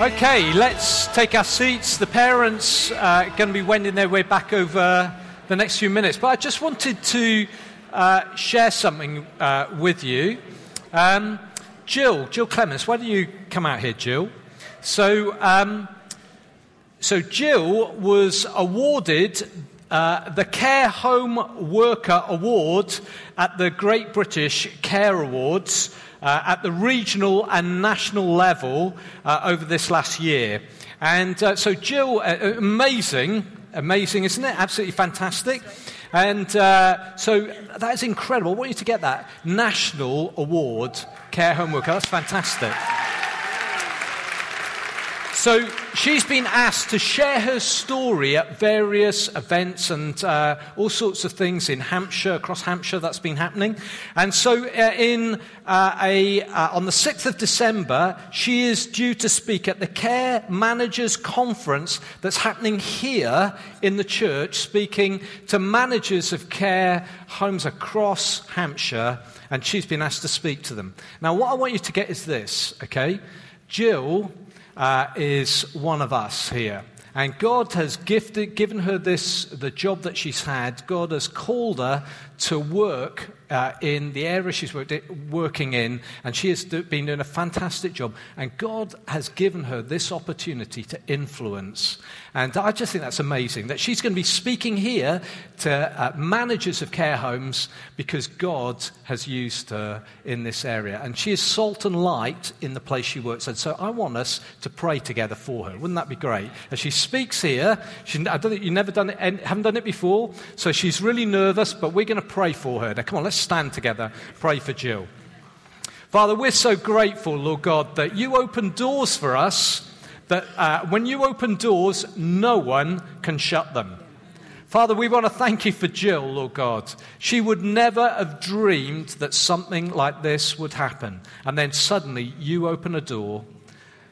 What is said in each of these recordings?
Okay, let's take our seats. The parents are going to be wending their way back over the next few minutes. But I just wanted to uh, share something uh, with you. Um, Jill, Jill Clements, why don't you come out here, Jill? So, um, so Jill was awarded uh, the Care Home Worker Award at the Great British Care Awards uh, at the regional and national level uh, over this last year. And uh, so, Jill, uh, uh, amazing, amazing, isn't it? Absolutely fantastic. And uh, so that is incredible. I want you to get that national award, Care Home Worker. That's fantastic. So she's been asked to share her story at various events and uh, all sorts of things in Hampshire, across Hampshire, that's been happening. And so uh, in, uh, a, uh, on the 6th of December, she is due to speak at the Care Managers Conference that's happening here in the church, speaking to managers of care homes across Hampshire. And she's been asked to speak to them. Now, what I want you to get is this, okay? Jill uh, is one of us here. And God has gifted, given her this, the job that she's had. God has called her to work uh, in the area she's working in, and she has been doing a fantastic job. And God has given her this opportunity to influence. And I just think that's amazing that she's going to be speaking here to uh, managers of care homes because God has used her in this area. And she is salt and light in the place she works. And so I want us to pray together for her. Wouldn't that be great? As she speaks here, she, I don't think you've never done it, haven't done it before, so she's really nervous, but we're going to pray for her. Now, come on, let's stand together, pray for Jill. Father, we're so grateful, Lord God, that you open doors for us, that uh, when you open doors, no one can shut them. Father, we want to thank you for Jill, Lord God. She would never have dreamed that something like this would happen. And then suddenly you open a door.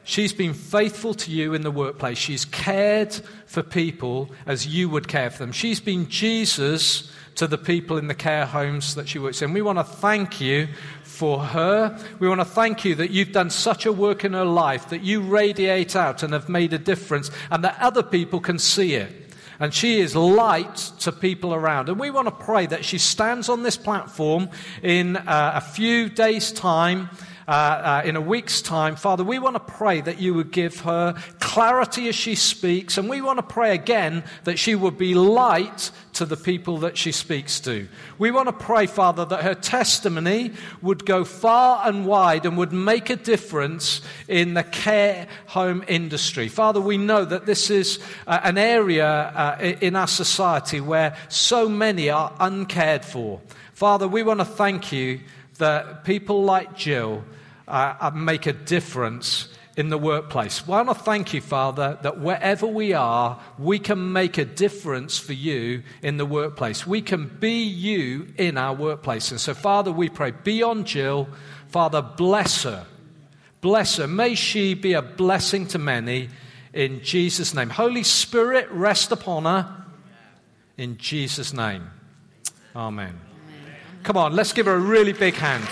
She's been faithful to you in the workplace. She's cared for people as you would care for them. She's been Jesus to the people in the care homes that she works in. We want to thank you for her. We want to thank you that you've done such a work in her life, that you radiate out and have made a difference, and that other people can see it. And she is light to people around. And we want to pray that she stands on this platform in uh, a few days' time uh, uh, in a week's time. Father, we want to pray that you would give her clarity as she speaks, and we want to pray again that she would be light to the people that she speaks to. We want to pray, Father, that her testimony would go far and wide and would make a difference in the care home industry. Father, we know that this is uh, an area uh, in our society where so many are uncared for. Father, we want to thank you that people like Jill uh, uh, make a difference in the workplace. Well, I want to thank you, Father, that wherever we are, we can make a difference for you in the workplace. We can be you in our workplace. And so, Father, we pray, be on Jill, Father, bless her. Bless her. May she be a blessing to many in Jesus' name. Holy Spirit, rest upon her in Jesus' name. Amen. Amen. Come on, let's give her a really big hand.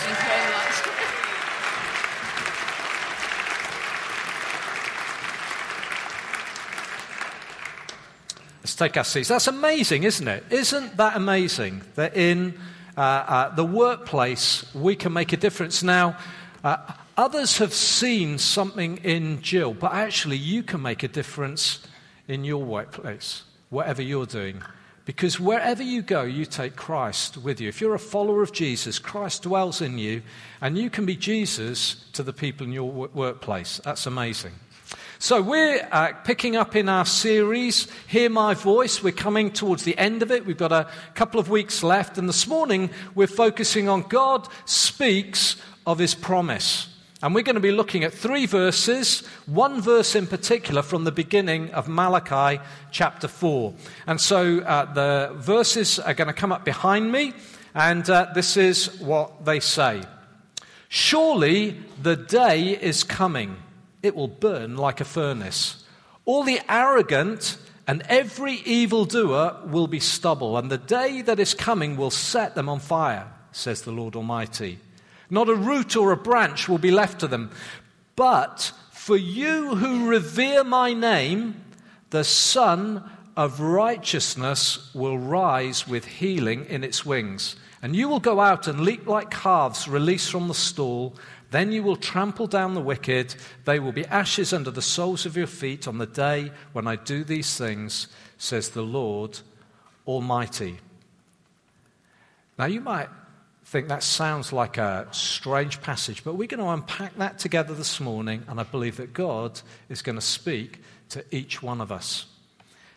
Let's take our seats. That's amazing, isn't it? Isn't that amazing that in uh, uh, the workplace we can make a difference? Now, uh, others have seen something in Jill, but actually you can make a difference in your workplace, whatever you're doing. Because wherever you go, you take Christ with you. If you're a follower of Jesus, Christ dwells in you, and you can be Jesus to the people in your workplace. That's amazing. So, we're uh, picking up in our series, Hear My Voice. We're coming towards the end of it. We've got a couple of weeks left. And this morning, we're focusing on God speaks of his promise. And we're going to be looking at three verses, one verse in particular from the beginning of Malachi chapter 4. And so uh, the verses are going to come up behind me, and uh, this is what they say Surely the day is coming it will burn like a furnace. All the arrogant and every evildoer will be stubble, and the day that is coming will set them on fire, says the Lord Almighty. Not a root or a branch will be left to them, but For you who revere my name, the Sun of righteousness will rise with healing in its wings. And you will go out and leap like calves released from the stall. Then you will trample down the wicked. They will be ashes under the soles of your feet on the day when I do these things, says the Lord Almighty. Now, you might think that sounds like a strange passage, but we're going to unpack that together this morning, and I believe that God is going to speak to each one of us.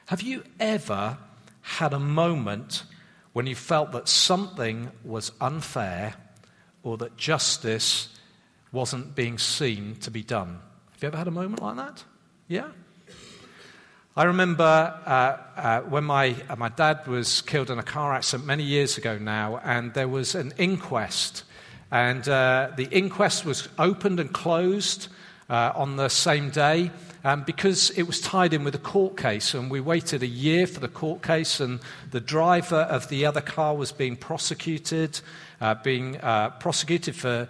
Have you ever had a moment when you felt that something was unfair or that justice wasn't being seen to be done? Have you ever had a moment like that? Yeah? I remember uh, uh, when my, uh, my dad was killed in a car accident many years ago now, and there was an inquest. And uh, the inquest was opened and closed uh, on the same day um, because it was tied in with a court case. And we waited a year for the court case, and the driver of the other car was being prosecuted, uh, being prosecuted for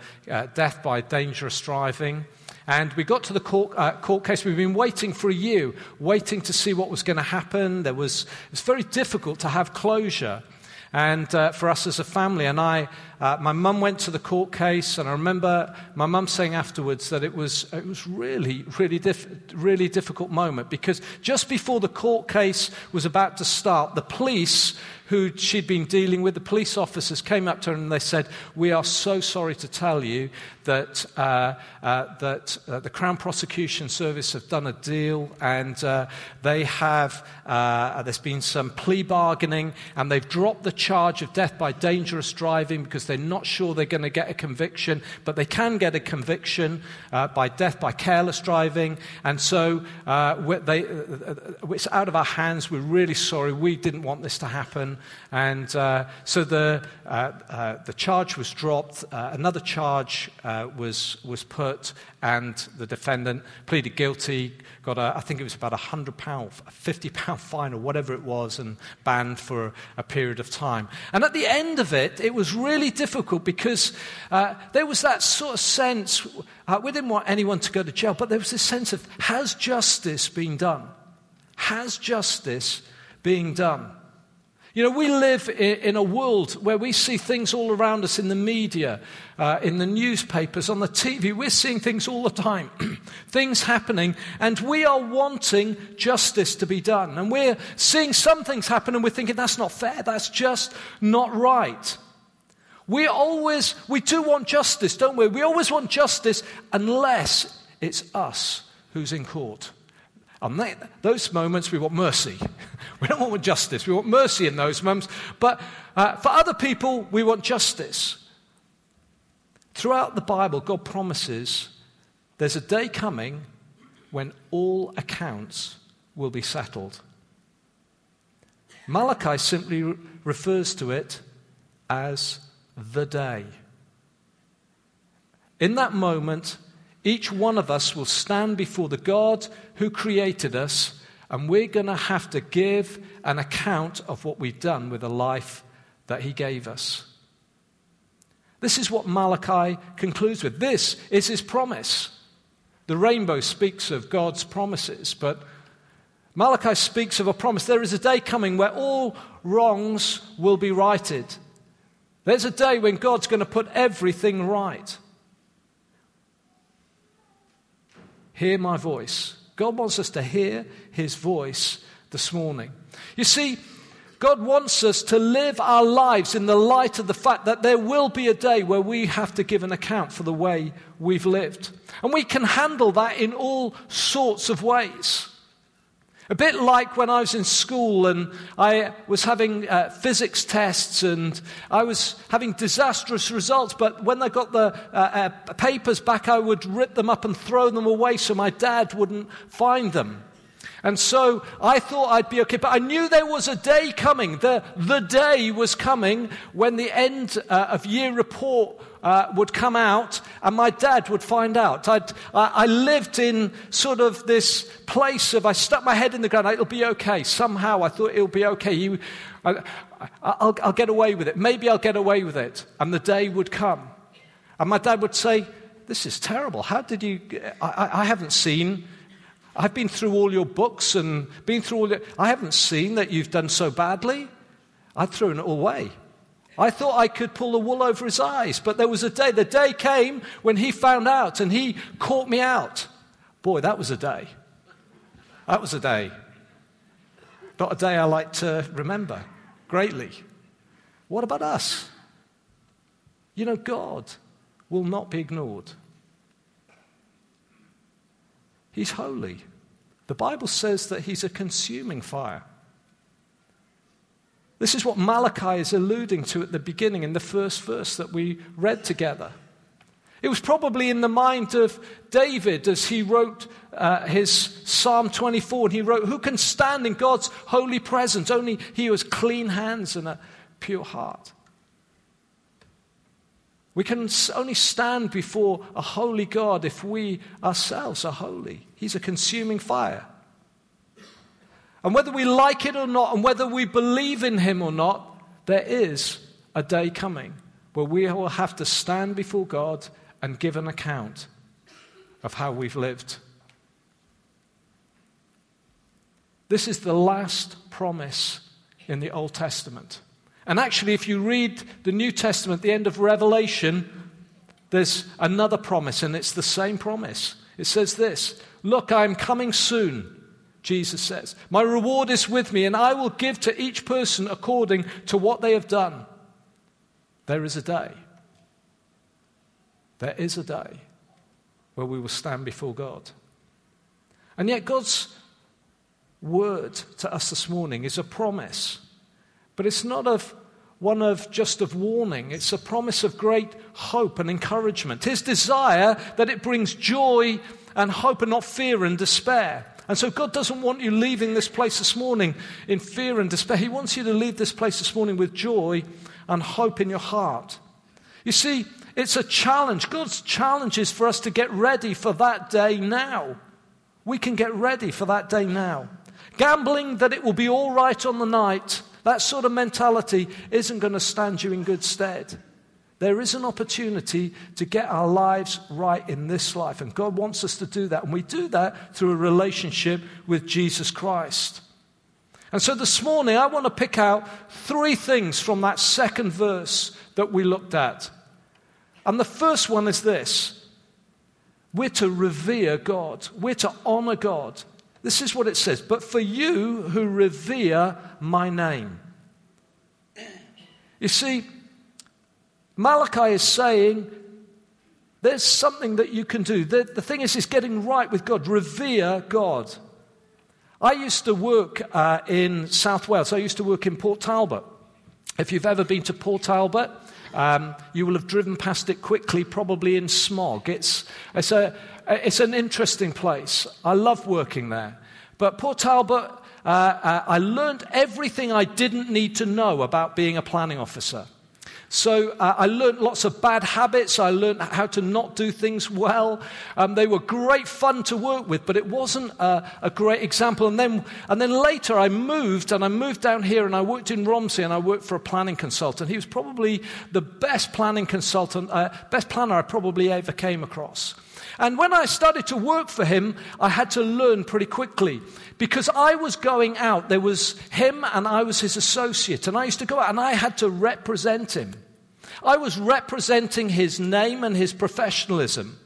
death by dangerous driving. And we got to the court, uh, court case. We've been waiting for a year, waiting to see what was going to happen. There was, it was very difficult to have closure and uh, for us as a family. And I, uh, my mum went to the court case, and I remember my mum saying afterwards that it was, it was really, really, diff- really difficult moment because just before the court case was about to start, the police who she'd been dealing with, the police officers came up to her and they said, We are so sorry to tell you that, uh, uh, that uh, the Crown Prosecution Service have done a deal and uh, they have, uh, there's been some plea bargaining and they've dropped the charge of death by dangerous driving because they're not sure they're going to get a conviction, but they can get a conviction uh, by death by careless driving. And so they, it's out of our hands. We're really sorry. We didn't want this to happen. And uh, so the, uh, uh, the charge was dropped, uh, another charge uh, was, was put, and the defendant pleaded guilty, got a, I think it was about a £100, a £50 fine or whatever it was, and banned for a period of time. And at the end of it, it was really difficult because uh, there was that sort of sense, we didn't want anyone to go to jail, but there was this sense of, has justice been done? Has justice being done? You know, we live in a world where we see things all around us in the media, uh, in the newspapers, on the TV. We're seeing things all the time, things happening, and we are wanting justice to be done. And we're seeing some things happen and we're thinking, that's not fair, that's just not right. We always, we do want justice, don't we? We always want justice unless it's us who's in court. On those moments, we want mercy. We don't want justice. We want mercy in those moments. But uh, for other people, we want justice. Throughout the Bible, God promises there's a day coming when all accounts will be settled. Malachi simply re- refers to it as the day. In that moment, each one of us will stand before the God who created us, and we're going to have to give an account of what we've done with the life that He gave us. This is what Malachi concludes with. This is His promise. The rainbow speaks of God's promises, but Malachi speaks of a promise. There is a day coming where all wrongs will be righted. There's a day when God's going to put everything right. Hear my voice. God wants us to hear his voice this morning. You see, God wants us to live our lives in the light of the fact that there will be a day where we have to give an account for the way we've lived. And we can handle that in all sorts of ways. A bit like when I was in school and I was having uh, physics tests and I was having disastrous results, but when I got the uh, uh, papers back, I would rip them up and throw them away so my dad wouldn't find them. And so I thought I'd be okay, but I knew there was a day coming. The, the day was coming when the end uh, of year report uh, would come out and my dad would find out. I'd, I, I lived in sort of this place of I stuck my head in the ground, it'll be okay. Somehow I thought it'll be okay. You, I, I'll, I'll get away with it. Maybe I'll get away with it. And the day would come. And my dad would say, This is terrible. How did you? I, I haven't seen. I've been through all your books and been through all. Your, I haven't seen that you've done so badly. I'd thrown it all away. I thought I could pull the wool over his eyes, but there was a day. The day came when he found out and he caught me out. Boy, that was a day. That was a day. Not a day I like to remember greatly. What about us? You know, God will not be ignored. He's holy. The Bible says that He's a consuming fire. This is what Malachi is alluding to at the beginning in the first verse that we read together. It was probably in the mind of David as he wrote uh, his Psalm 24, and he wrote, Who can stand in God's holy presence? Only he who has clean hands and a pure heart. We can only stand before a holy God if we ourselves are holy. He's a consuming fire. And whether we like it or not, and whether we believe in Him or not, there is a day coming where we will have to stand before God and give an account of how we've lived. This is the last promise in the Old Testament. And actually, if you read the New Testament, the end of Revelation, there's another promise, and it's the same promise. It says this Look, I am coming soon, Jesus says. My reward is with me, and I will give to each person according to what they have done. There is a day. There is a day where we will stand before God. And yet, God's word to us this morning is a promise. But it's not of one of just of warning. It's a promise of great hope and encouragement. His desire that it brings joy and hope and not fear and despair. And so God doesn't want you leaving this place this morning in fear and despair. He wants you to leave this place this morning with joy and hope in your heart. You see, it's a challenge. God's challenge is for us to get ready for that day now. We can get ready for that day now. Gambling that it will be all right on the night that sort of mentality isn't going to stand you in good stead. There is an opportunity to get our lives right in this life, and God wants us to do that. And we do that through a relationship with Jesus Christ. And so this morning, I want to pick out three things from that second verse that we looked at. And the first one is this we're to revere God, we're to honor God. This is what it says But for you who revere my name. You see, Malachi is saying there's something that you can do. The, the thing is, is getting right with God, revere God. I used to work uh, in South Wales, I used to work in Port Talbot. If you've ever been to Port Talbot, um, you will have driven past it quickly, probably in smog. It's, it's, a, it's an interesting place. I love working there. But Port Talbot, uh, uh, I learned everything I didn't need to know about being a planning officer. So uh, I learned lots of bad habits. I learned how to not do things well. Um, they were great fun to work with, but it wasn't a, a, great example. And then, and then later I moved, and I moved down here, and I worked in Romsey, and I worked for a planning consultant. He was probably the best planning consultant, uh, best planner I probably ever came across. And when I started to work for him, I had to learn pretty quickly because I was going out. There was him and I was his associate. And I used to go out and I had to represent him. I was representing his name and his professionalism.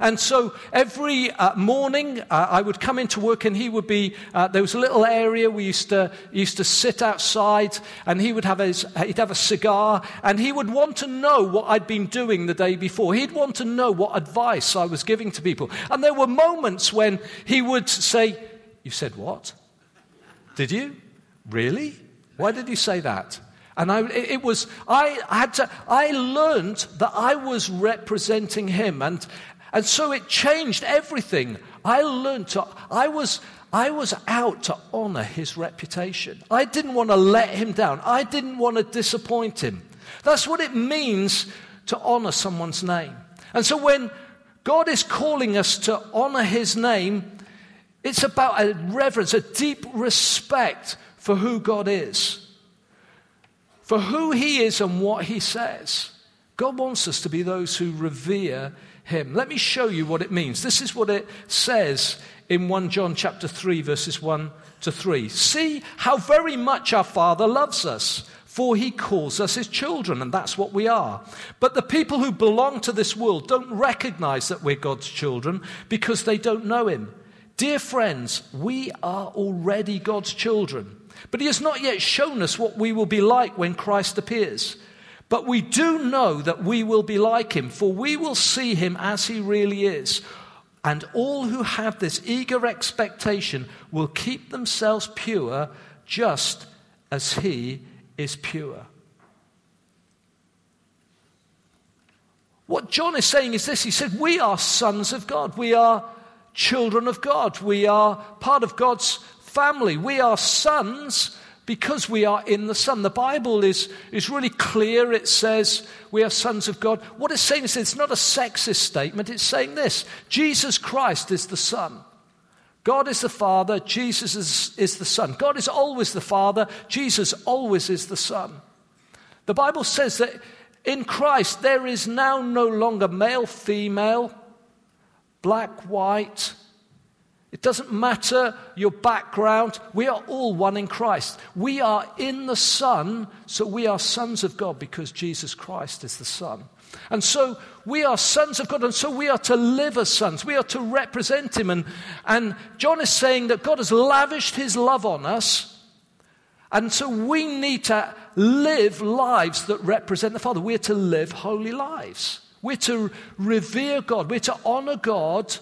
And so every uh, morning uh, I would come into work and he would be, uh, there was a little area we used to, used to sit outside and he would have, his, he'd have a cigar and he would want to know what I'd been doing the day before. He'd want to know what advice I was giving to people. And there were moments when he would say, You said what? Did you? Really? Why did you say that? And I, it was, I had to, I learned that I was representing him. And, and so it changed everything. I learned to, I was, I was out to honor his reputation. I didn't want to let him down. I didn't want to disappoint him. That's what it means to honor someone's name. And so when God is calling us to honor his name, it's about a reverence, a deep respect for who God is, for who he is and what he says. God wants us to be those who revere him. Let me show you what it means. This is what it says in 1 John chapter 3 verses 1 to 3. See how very much our Father loves us, for he calls us his children, and that's what we are. But the people who belong to this world don't recognize that we're God's children because they don't know him. Dear friends, we are already God's children, but he has not yet shown us what we will be like when Christ appears. But we do know that we will be like him, for we will see him as he really is. And all who have this eager expectation will keep themselves pure just as he is pure. What John is saying is this He said, We are sons of God. We are children of God. We are part of God's family. We are sons because we are in the Son. The Bible is, is really clear. It says we are sons of God. What it's saying is it's not a sexist statement. It's saying this Jesus Christ is the Son. God is the Father, Jesus is, is the Son. God is always the Father, Jesus always is the Son. The Bible says that in Christ there is now no longer male, female, black, white, it doesn't matter your background. We are all one in Christ. We are in the Son, so we are sons of God because Jesus Christ is the Son. And so we are sons of God, and so we are to live as sons. We are to represent Him. And, and John is saying that God has lavished His love on us, and so we need to live lives that represent the Father. We're to live holy lives. We're to revere God. We're to honor God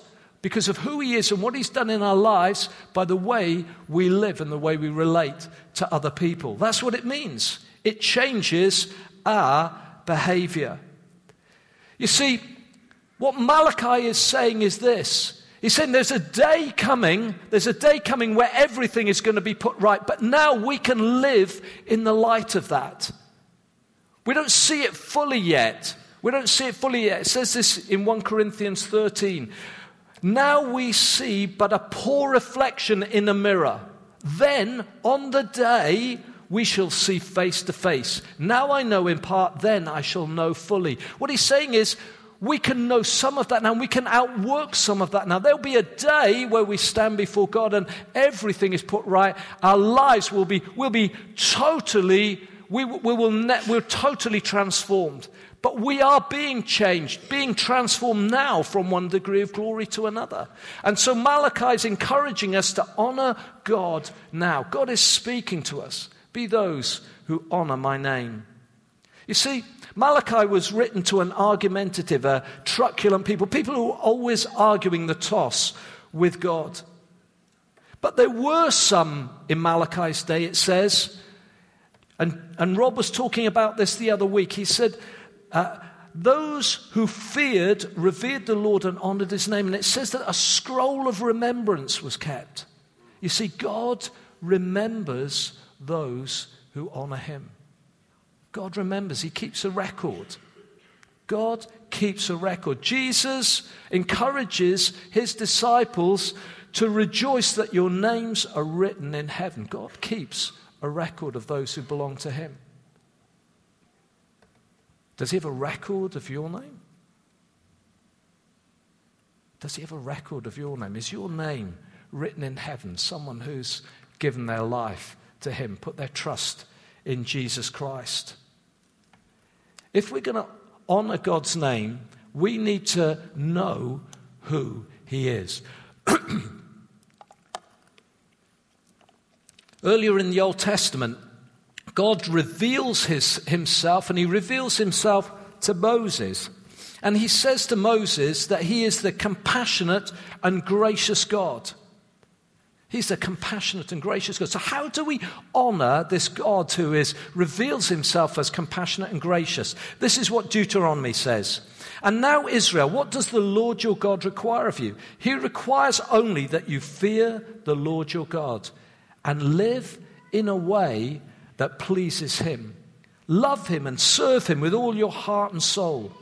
because of who He is and what He's done in our lives by the way we live and the way we relate to other people. That's what it means. It changes our behavior. You see, what Malachi is saying is this. He's saying there's a day coming, there's a day coming where everything is going to be put right, but now we can live in the light of that. We don't see it fully yet. We don't see it fully yet. It says this in 1 Corinthians 13. Now we see but a poor reflection in a mirror. Then, on the day, we shall see face to face. Now I know in part, then I shall know fully. What he's saying is, we can know some of that now, and we can outwork some of that now. There'll be a day where we stand before God and everything is put right. Our lives will be, will be totally, we, we will ne- we're totally transformed. But we are being changed, being transformed now from one degree of glory to another. And so Malachi is encouraging us to honor God now. God is speaking to us. Be those who honor my name. You see, Malachi was written to an argumentative, a truculent people, people who were always arguing the toss with God. But there were some in Malachi's day, it says, and, and Rob was talking about this the other week. He said, uh, those who feared revered the Lord and honored his name. And it says that a scroll of remembrance was kept. You see, God remembers those who honor him. God remembers, he keeps a record. God keeps a record. Jesus encourages his disciples to rejoice that your names are written in heaven. God keeps a record of those who belong to him. Does he have a record of your name? Does he have a record of your name? Is your name written in heaven? Someone who's given their life to him, put their trust in Jesus Christ. If we're going to honor God's name, we need to know who he is. Earlier in the Old Testament, God reveals his, himself, and he reveals himself to Moses. And he says to Moses that he is the compassionate and gracious God. He's the compassionate and gracious God. So, how do we honor this God who is, reveals himself as compassionate and gracious? This is what Deuteronomy says. And now, Israel, what does the Lord your God require of you? He requires only that you fear the Lord your God and live in a way that pleases Him. Love Him and serve Him with all your heart and soul.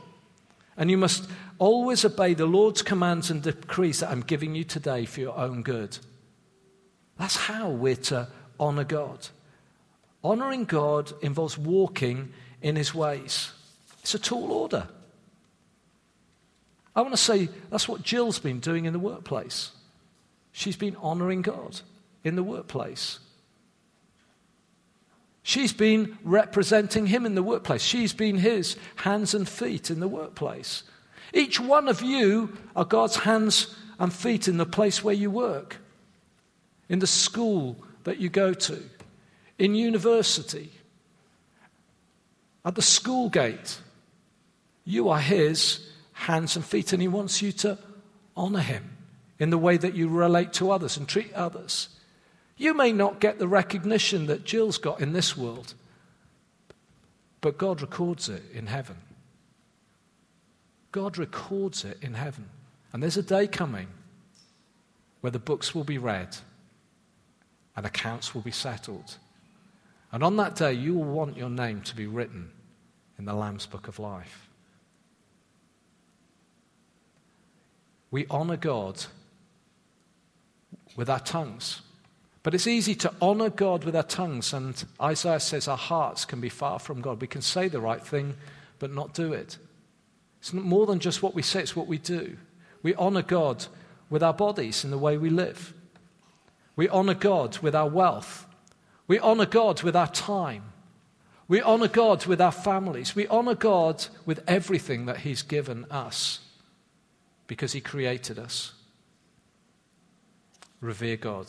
And you must always obey the Lord's commands and decrees that I'm giving you today for your own good. That's how we're to honor God. Honoring God involves walking in His ways. It's a tall order. I want to say that's what Jill's been doing in the workplace. She's been honoring God in the workplace. She's been representing him in the workplace. She's been his hands and feet in the workplace. Each one of you are God's hands and feet in the place where you work, in the school that you go to, in university, at the school gate. You are his hands and feet, and he wants you to honor him in the way that you relate to others and treat others. You may not get the recognition that Jill's got in this world, but God records it in heaven. God records it in heaven. And there's a day coming where the books will be read and accounts will be settled. And on that day, you will want your name to be written in the Lamb's Book of Life. We honor God with our tongues. But it's easy to honor God with our tongues, and Isaiah says our hearts can be far from God. We can say the right thing, but not do it. It's more than just what we say, it's what we do. We honor God with our bodies in the way we live. We honor God with our wealth. We honor God with our time. We honor God with our families. We honor God with everything that He's given us because He created us. Revere God.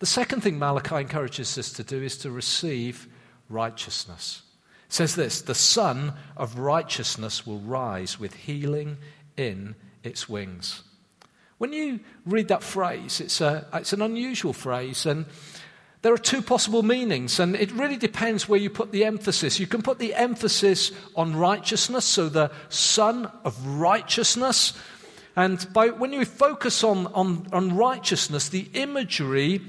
The second thing Malachi encourages us to do is to receive righteousness. It says this The Sun of righteousness will rise with healing in its wings. When you read that phrase, it's, a, it's an unusual phrase, and there are two possible meanings, and it really depends where you put the emphasis. You can put the emphasis on righteousness, so the Sun of righteousness. And by, when you focus on, on, on righteousness, the imagery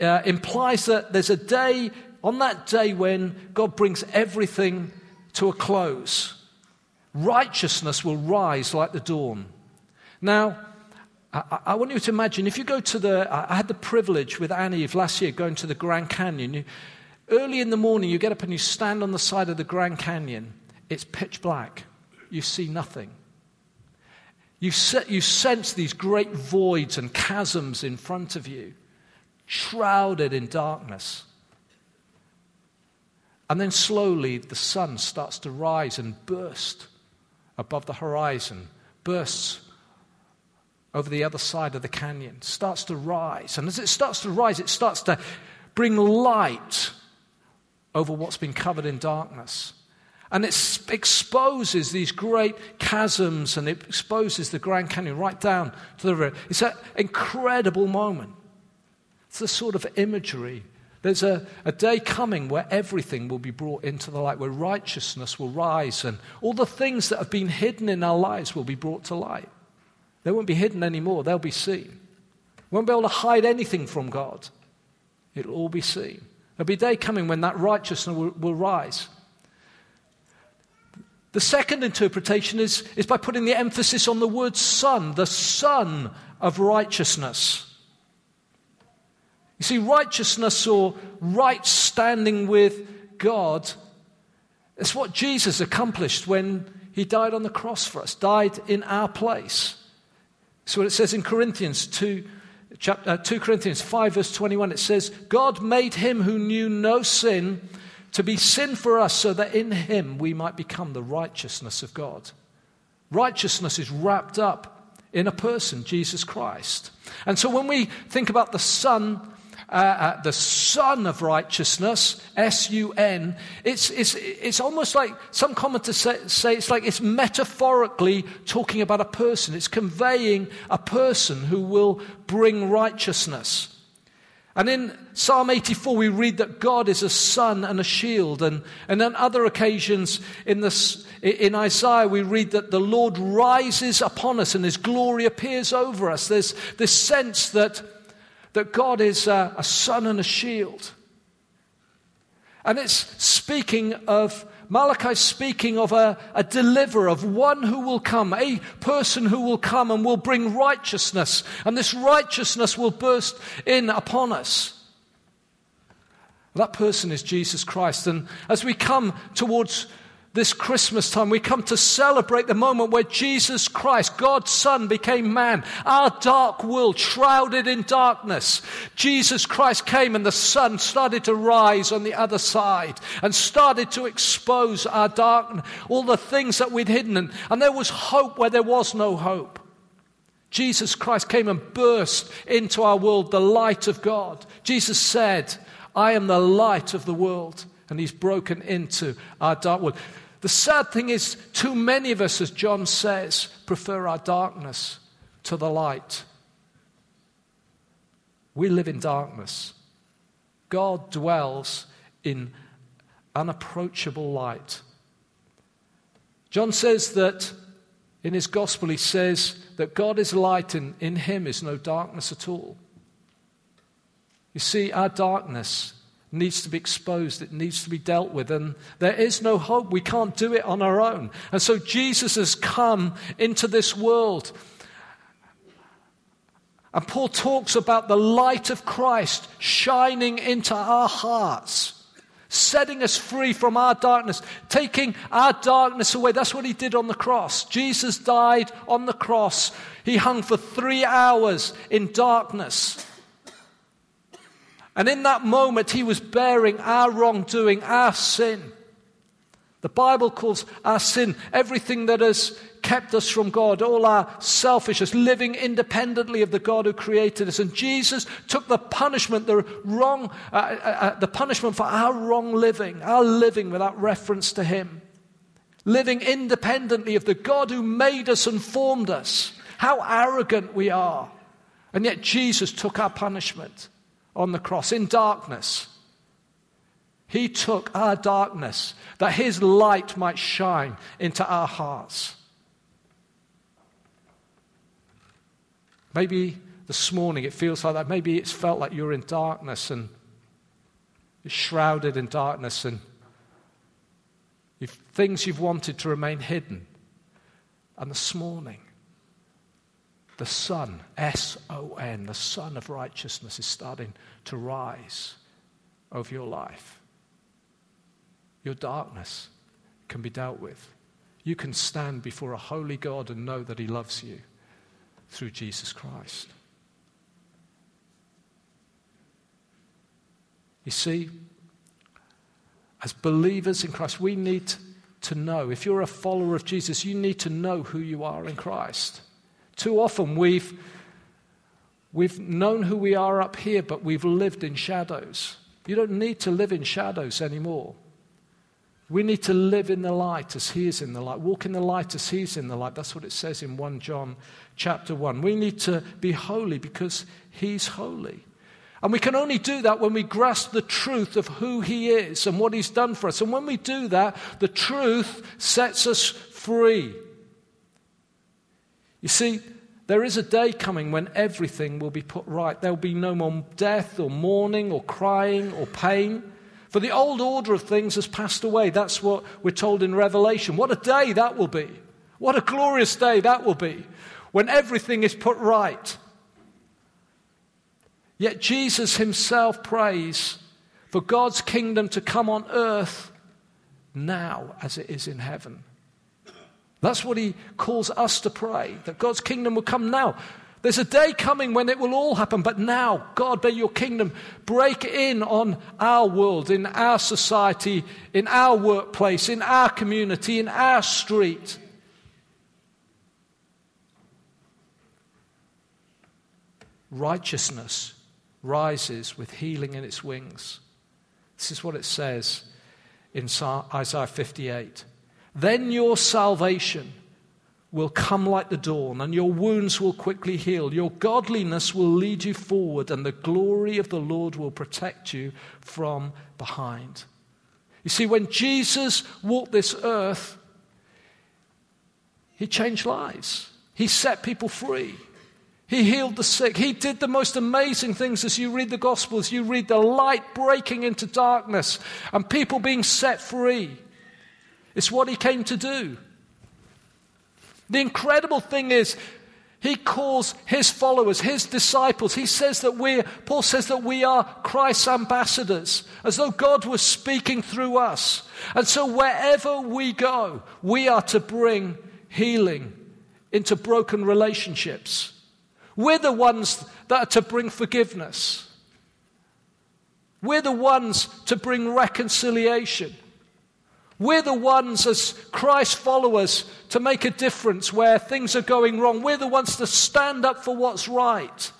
uh, implies that there's a day, on that day when God brings everything to a close, righteousness will rise like the dawn. Now, I, I, want you to imagine if you go to the. I had the privilege with Annie of last year going to the Grand Canyon. You, early in the morning, you get up and you stand on the side of the Grand Canyon. It's pitch black. You see nothing. You, set, you sense these great voids and chasms in front of you, shrouded in darkness. And then slowly the sun starts to rise and burst above the horizon, bursts over the other side of the canyon, starts to rise. And as it starts to rise, it starts to bring light over what's been covered in darkness. And it exposes these great chasms and it exposes the Grand Canyon right down to the river. It's an incredible moment. It's the sort of imagery. There's a, a day coming where everything will be brought into the light, where righteousness will rise, and all the things that have been hidden in our lives will be brought to light. They won't be hidden anymore, they'll be seen. We won't be able to hide anything from God. It'll all be seen. There'll be a day coming when that righteousness will, will rise. The second interpretation is, is by putting the emphasis on the word son, the son of righteousness. You see, righteousness or right standing with God is what Jesus accomplished when he died on the cross for us, died in our place. So what it says in Corinthians 2, chapter, uh, 2 Corinthians 5, verse 21. It says, God made him who knew no sin to be sin for us so that in him we might become the righteousness of God. Righteousness is wrapped up in a person, Jesus Christ. And so when we think about the Son, uh, uh, the Son of Righteousness, S U N, it's, it's, it's almost like some commentators say, say it's like it's metaphorically talking about a person. It's conveying a person who will bring righteousness. And in Psalm 84, we read that God is a sun and a shield. And, and on other occasions in, this, in Isaiah, we read that the Lord rises upon us and his glory appears over us. There's this sense that, that God is a, a sun and a shield. And it's speaking of Malachi speaking of a, a deliverer, of one who will come, a person who will come and will bring righteousness, and this righteousness will burst in upon us. That person is Jesus Christ. And as we come towards this Christmas time, we come to celebrate the moment where Jesus Christ, God's Son, became man. Our dark world, shrouded in darkness. Jesus Christ came and the sun started to rise on the other side and started to expose our darkness, all the things that we'd hidden. And, and there was hope where there was no hope. Jesus Christ came and burst into our world the light of God. Jesus said, I am the light of the world. And he's broken into our dark world. The sad thing is, too many of us, as John says, prefer our darkness to the light. We live in darkness. God dwells in unapproachable light. John says that in his gospel, he says that God is light and in him is no darkness at all. You see, our darkness needs to be exposed, it needs to be dealt with, and there is no hope. We can't do it on our own. And so Jesus has come into this world. And Paul talks about the light of Christ shining into our hearts, setting us free from our darkness, taking our darkness away. That's what he did on the cross. Jesus died on the cross. He hung for three hours in darkness. And in that moment, he was bearing our wrongdoing, our sin. The Bible calls our sin everything that has kept us from God, all our selfishness, living independently of the God who created us. And Jesus took the punishment, the wrong, uh, uh, uh, the punishment for our wrong living, our living without reference to Him, living independently of the God who made us and formed us. How arrogant we are! And yet Jesus took our punishment on the cross in darkness. He took our darkness that his light might shine into our hearts. Maybe this morning it feels like that. Maybe it's felt like you're in darkness and shrouded in darkness and you've, things you've wanted to remain hidden. And this morning, the son, S O N, the son of righteousness, is starting to rise over your life. Your darkness can be dealt with. You can stand before a holy God and know that He loves you through Jesus Christ. You see, as believers in Christ, we need to know. If you're a follower of Jesus, you need to know who you are in Christ. Too often we've, we've known who we are up here, but we've lived in shadows. You don't need to live in shadows anymore. We need to live in the light as he is in the light. Walk in the light as he's in the light. That's what it says in 1 John chapter 1. We need to be holy because he's holy. And we can only do that when we grasp the truth of who he is and what he's done for us. And when we do that, the truth sets us free. You see, there is a day coming when everything will be put right. There will be no more death or mourning or crying or pain. For the old order of things has passed away. That's what we're told in Revelation. What a day that will be. What a glorious day that will be when everything is put right. Yet Jesus himself prays for God's kingdom to come on earth now as it is in heaven. That's what he calls us to pray, that God's kingdom will come now. There's a day coming when it will all happen, but now, God, may your kingdom break in on our world, in our society, in our workplace, in our community, in our street. Righteousness rises with healing in its wings. This is what it says in Isaiah 58. Then your salvation will come like the dawn, and your wounds will quickly heal. Your godliness will lead you forward, and the glory of the Lord will protect you from behind. You see, when Jesus walked this earth, he changed lives, he set people free. He healed the sick. He did the most amazing things as you read the Gospels. You read the light breaking into darkness and people being set free. It's what he came to do. The incredible thing is, He calls his followers, his disciples. He says that we, Paul says that we are Christ's ambassadors, as though God was speaking through us. And so wherever we go, we are to bring healing into broken relationships. We're the ones that are to bring forgiveness. We're the ones to bring reconciliation. We're the ones, as Christ followers, to make a difference where things are going wrong. We're the ones to stand up for what's right.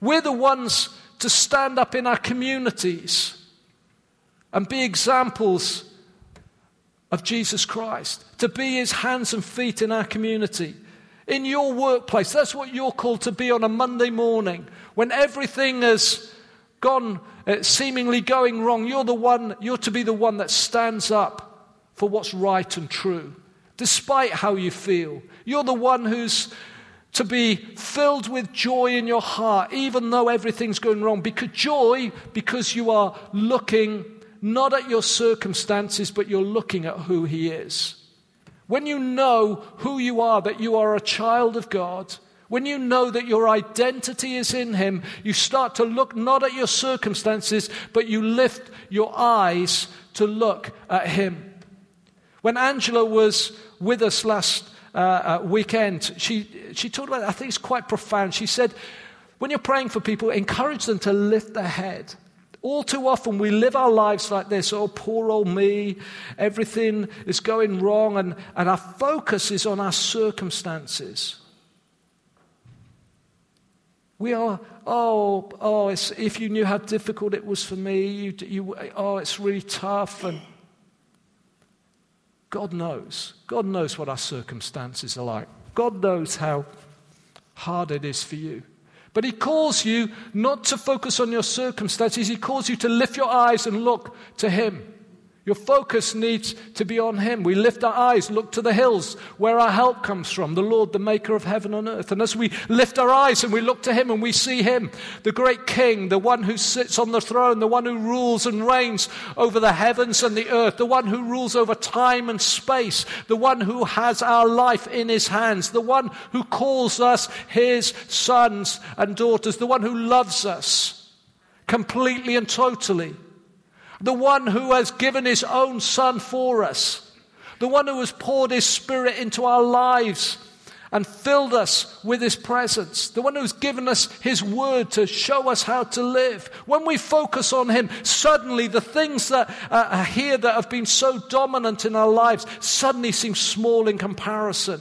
We're the ones to stand up in our communities and be examples of Jesus Christ, to be his hands and feet in our community. In your workplace, that's what you're called to be on a Monday morning when everything has gone Uh, seemingly going wrong, you're the one, you're to be the one that stands up for what's right and true, despite how you feel. You're the one who's to be filled with joy in your heart, even though everything's going wrong. Because joy, because you are looking not at your circumstances, but you're looking at who He is. When you know who you are, that you are a child of God, when you know that your identity is in Him, you start to look not at your circumstances, but you lift your eyes to look at Him. When Angela was with us last uh, uh, weekend, she, she talked about, I think it's quite profound. She said, when you're praying for people, encourage them to lift their head. All too often, we live our lives like this oh, poor old me, everything is going wrong, and, and our focus is on our circumstances. We are, oh, oh, if you knew how difficult it was for me, you, you, oh, it's really tough. And God knows. God knows what our circumstances are like. God knows how hard it is for you. But He calls you not to focus on your circumstances, He calls you to lift your eyes and look to Him. Your focus needs to be on Him. We lift our eyes, look to the hills where our help comes from, the Lord, the maker of heaven and earth. And as we lift our eyes and we look to Him and we see Him, the great King, the one who sits on the throne, the one who rules and reigns over the heavens and the earth, the one who rules over time and space, the one who has our life in His hands, the one who calls us His sons and daughters, the one who loves us completely and totally the one who has given his own son for us, the one who has poured his spirit into our lives and filled us with his presence, the one who's given us his word to show us how to live. When we focus on him, suddenly the things that uh, are here that have been so dominant in our lives suddenly seem small in comparison.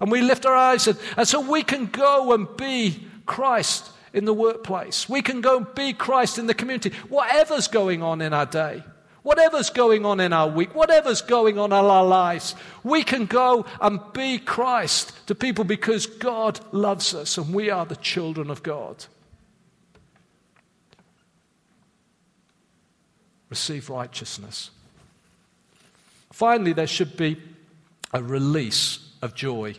And we lift our eyes, and, and so we can go and be Christ in the workplace. We can go and be Christ in the community. Whatever's going on in our day, whatever's going on in our week, whatever's going on in our lives, we can go and be Christ to people because God loves us and we are the children of God. Receive righteousness. Finally, there should be a release of joy.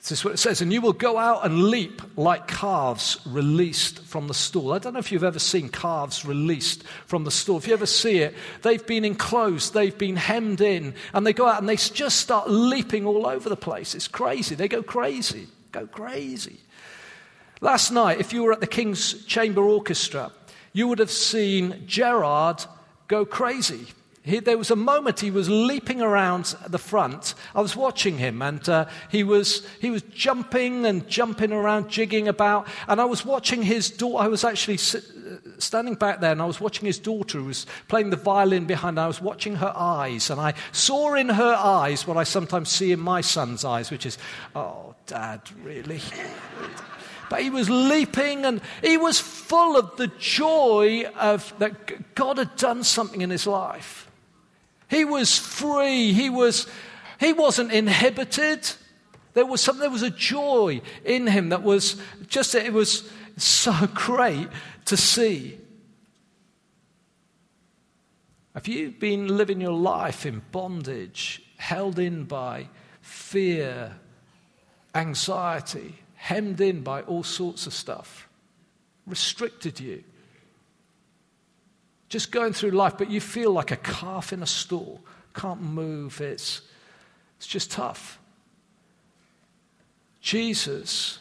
This is what it says, and you will go out and leap like calves released from the stall. I don't know if you've ever seen calves released from the stall. If you ever see it, they've been enclosed, they've been hemmed in, and they go out and they just start leaping all over the place. It's crazy. They go crazy, go crazy. Last night, if you were at the King's Chamber Orchestra, you would have seen Gerard go crazy. He, there was a moment he was leaping around the front. I was watching him, and uh, he, was, he was jumping and jumping around, jigging about. And I was watching his daughter. I was actually sit, uh, standing back there, and I was watching his daughter who was playing the violin behind. I was watching her eyes, and I saw in her eyes what I sometimes see in my son's eyes, which is, oh, Dad, really? but he was leaping and he was full of the joy of that God had done something in his life. He was free. He, was, he wasn't inhibited. There was, some, there was a joy in him that was just, it was so great to see. Have you been living your life in bondage, held in by fear, anxiety, hemmed in by all sorts of stuff, restricted you? Just going through life, but you feel like a calf in a stall, can't move, it's, it's just tough. Jesus,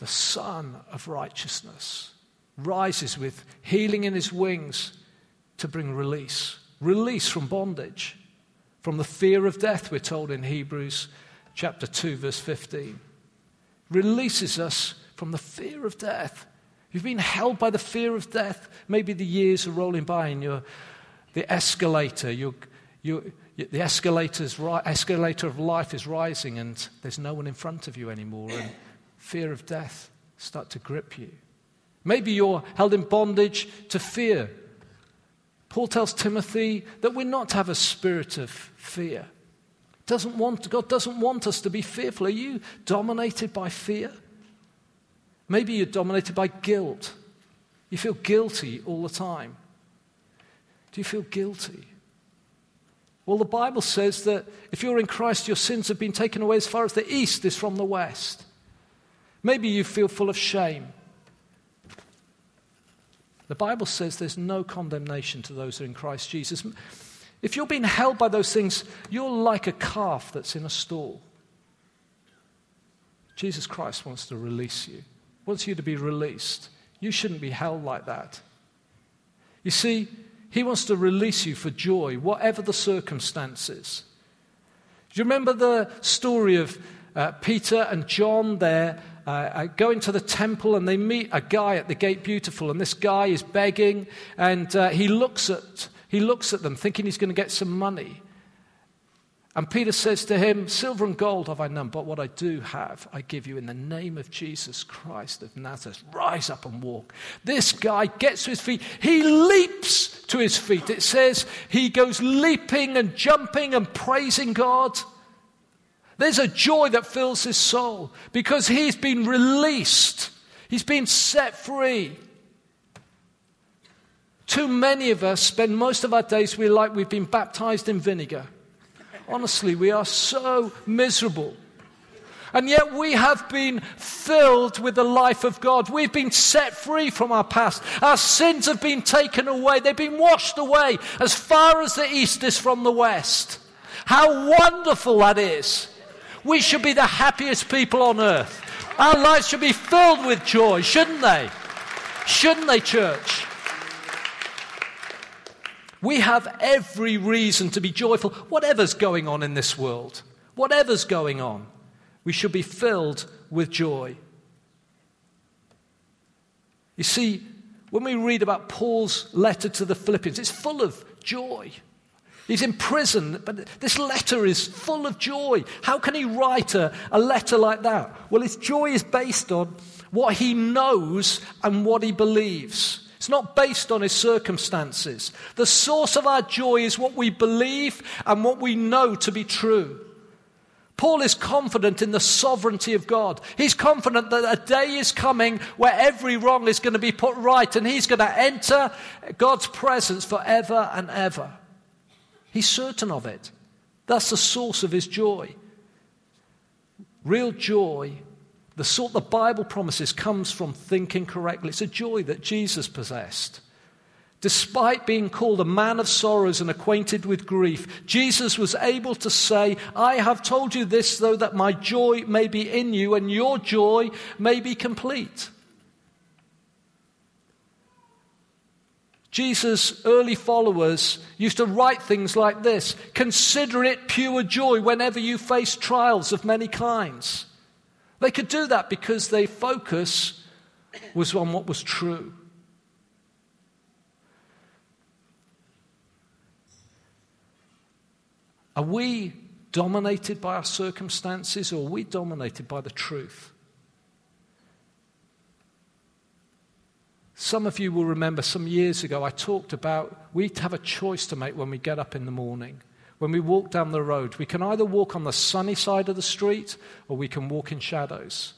the Son of righteousness, rises with healing in his wings to bring release. Release from bondage, from the fear of death, we're told in Hebrews chapter 2, verse 15. Releases us from the fear of death. You've been held by the fear of death. Maybe the years are rolling by and you're the escalator, you're, you're, the escalator's, escalator of life is rising and there's no one in front of you anymore. And fear of death start to grip you. Maybe you're held in bondage to fear. Paul tells Timothy that we're not to have a spirit of fear. Doesn't want, God doesn't want us to be fearful. Are you dominated by fear? Maybe you're dominated by guilt. You feel guilty all the time. Do you feel guilty? Well, the Bible says that if you're in Christ, your sins have been taken away as far as the east is from the west. Maybe you feel full of shame. The Bible says there's no condemnation to those who are in Christ Jesus. If you're being held by those things, you're like a calf that's in a stall. Jesus Christ wants to release you, wants you to be released. You shouldn't be held like that. You see, He wants to release you for joy, whatever the circumstances. Do you remember the story of uh, Peter and John there uh, uh, go into the temple and they meet a guy at the gate beautiful and this guy is begging and uh, he looks at he looks at them thinking he's going to get some money and peter says to him silver and gold have i none but what i do have i give you in the name of jesus christ of nazareth. Rise up and walk. This guy gets to his feet. He leaps to his feet. It says he goes leaping and jumping and praising god. There's a joy that fills his soul because he's been released, he's been set free. Too many of us spend most of our days we like we've been baptized in vinegar. Honestly, we are so miserable. And yet we have been filled with the life of God. We've been set free from our past. Our sins have been taken away. They've been washed away as far as the east is from the west. How wonderful that is. We should be the happiest people on earth. Our lives should be filled with joy, shouldn't they? Shouldn't they, church? We have every reason to be joyful, whatever's going on in this world. Whatever's going on, we should be filled with joy. You see, when we read about Paul's letter to the Philippians, it's full of joy. He's in prison, but this letter is full of joy. How can he write a, a letter like that? Well, his joy is based on what he knows and what he believes. It's not based on his circumstances. The source of our joy is what we believe and what we know to be true. Paul is confident in the sovereignty of God. He's confident that a day is coming where every wrong is going to be put right and he's going to enter God's presence forever and ever. He's certain of it. That's the source of his joy. Real joy, the sort the Bible promises, comes from thinking correctly. It's a joy that Jesus possessed. Despite being called a man of sorrows and acquainted with grief, Jesus was able to say, I have told you this, though, that my joy may be in you and your joy may be complete. Jesus' early followers used to write things like this Consider it pure joy whenever you face trials of many kinds. They could do that because their focus was on what was true. Are we dominated by our circumstances or are we dominated by the truth? Some of you will remember some years ago I talked about we have a choice to make when we get up in the morning. When we walk down the road, we can either walk on the sunny side of the street or we can walk in shadows.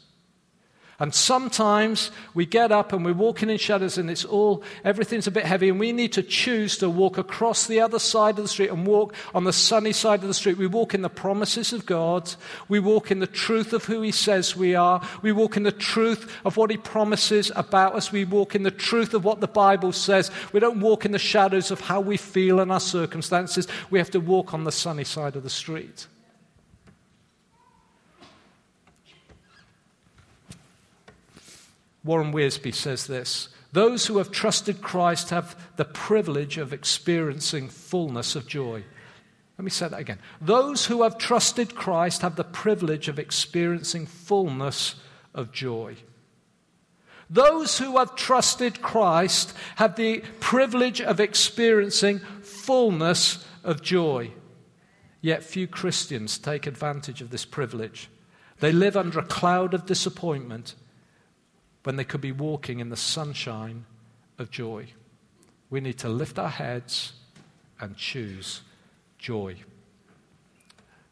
And sometimes we get up and we're walking in shadows and it's all, everything's a bit heavy and we need to choose to walk across the other side of the street and walk on the sunny side of the street. We walk in the promises of God. We walk in the truth of who He says we are. We walk in the truth of what He promises about us. We walk in the truth of what the Bible says. We don't walk in the shadows of how we feel and our circumstances. We have to walk on the sunny side of the street. Warren Wiersbe says this Those who have trusted Christ have the privilege of experiencing fullness of joy. Let me say that again. Those who have trusted Christ have the privilege of experiencing fullness of joy. Those who have trusted Christ have the privilege of experiencing fullness of joy. Yet few Christians take advantage of this privilege. They live under a cloud of disappointment when they could be walking in the sunshine of joy. We need to lift our heads and choose joy.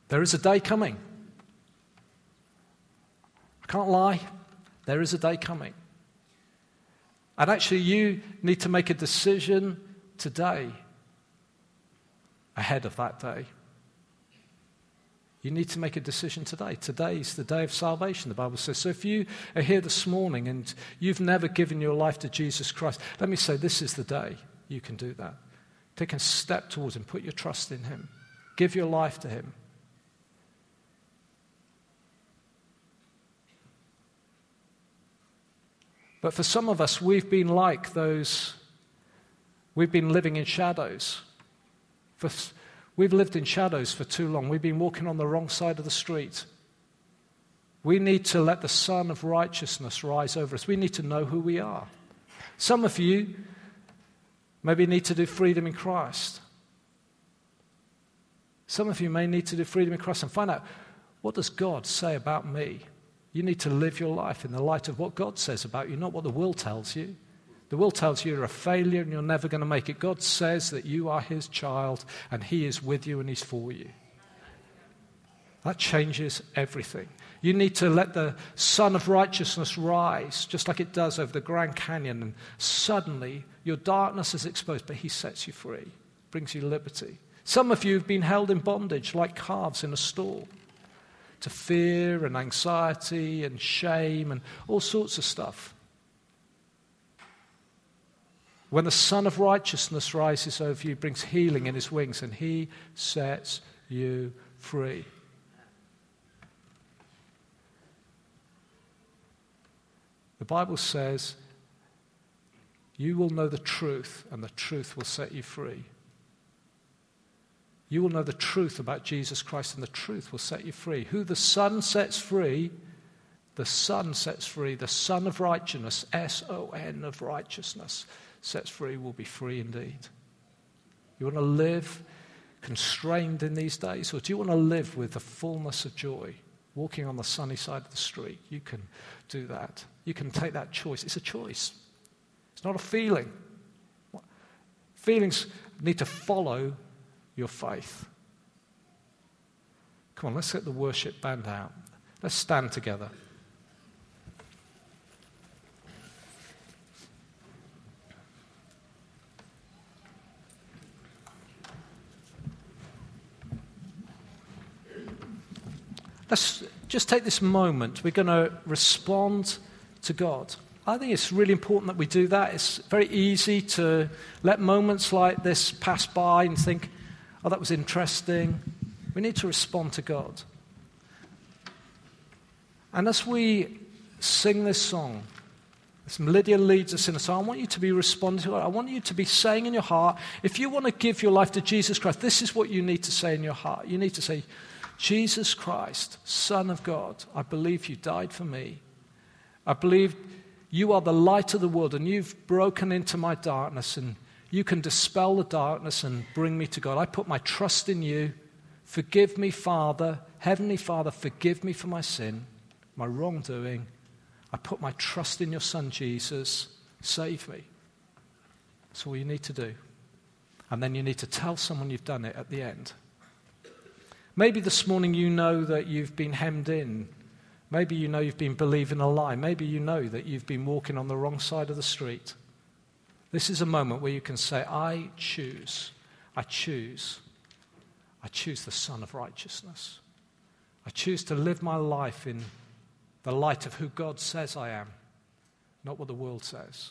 There is a day coming. I can't lie, there is a day coming. And actually, you need to make a decision today ahead of that day. You need to make a decision today. Today is the day of salvation, the Bible says. So if you are here this morning and you've never given your life to Jesus Christ, let me say this is the day you can do that. Take a step towards Him, put your trust in Him, give your life to Him. But for some of us, we've been like those, we've been living in shadows. For, we've lived in shadows for too long. We've been walking on the wrong side of the street. We need to let the sun of righteousness rise over us. We need to know who we are. Some of you maybe need to do freedom in Christ. Some of you may need to do freedom in Christ and find out what does God say about me? You need to live your life in the light of what God says about you, not what the world tells you. The world tells you you're a failure and you're never going to make it. God says that you are His child and He is with you and He's for you. That changes everything. You need to let the sun of righteousness rise, just like it does over the Grand Canyon, and suddenly your darkness is exposed, but He sets you free, brings you liberty. Some of you have been held in bondage like calves in a stall to fear and anxiety and shame and all sorts of stuff. When the Sun of Righteousness rises over you, brings healing in his wings, and he sets you free. The Bible says, You will know the truth, and the truth will set you free. You will know the truth about Jesus Christ, and the truth will set you free. Who the Son sets free, the Son sets free. The Son of righteousness, S O N of righteousness, sets free, will be free indeed. You want to live constrained in these days, or do you want to live with the fullness of joy? Walking on the sunny side of the street, you can do that. You can take that choice. It's a choice, it's not a feeling. Feelings need to follow your faith. Come on, let's get the worship band out. Let's stand together. Let's just take this moment. We're going to respond to God. I think it's really important that we do that. It's very easy to let moments like this pass by and think, oh, that was interesting. We need to respond to God. And as we sing this song, as Lydia leads us in a song, I want you to be responding to it. I want you to be saying in your heart, if you want to give your life to Jesus Christ, this is what you need to say in your heart. You need to say, Jesus Christ, Son of God, I believe you died for me. I believe you are the light of the world and you've broken into my darkness and you can dispel the darkness and bring me to God. I put my trust in you. Forgive me, Father. Heavenly Father, forgive me for my sin, my wrongdoing. I put my trust in your Son, Jesus. Save me. That's all you need to do. And then you need to tell someone you've done it at the end. Maybe this morning you know that you've been hemmed in. Maybe you know you've been believing a lie. Maybe you know that you've been walking on the wrong side of the street. This is a moment where you can say, I choose, I choose, I choose the Son of Righteousness. I choose to live my life in the light of who God says I am, not what the world says.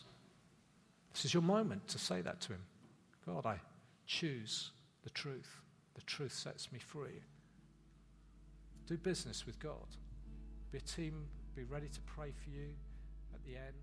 This is your moment to say that to Him. God, I choose the truth. The truth sets me free. Do business with God. Be a team, be ready to pray for you. At the end.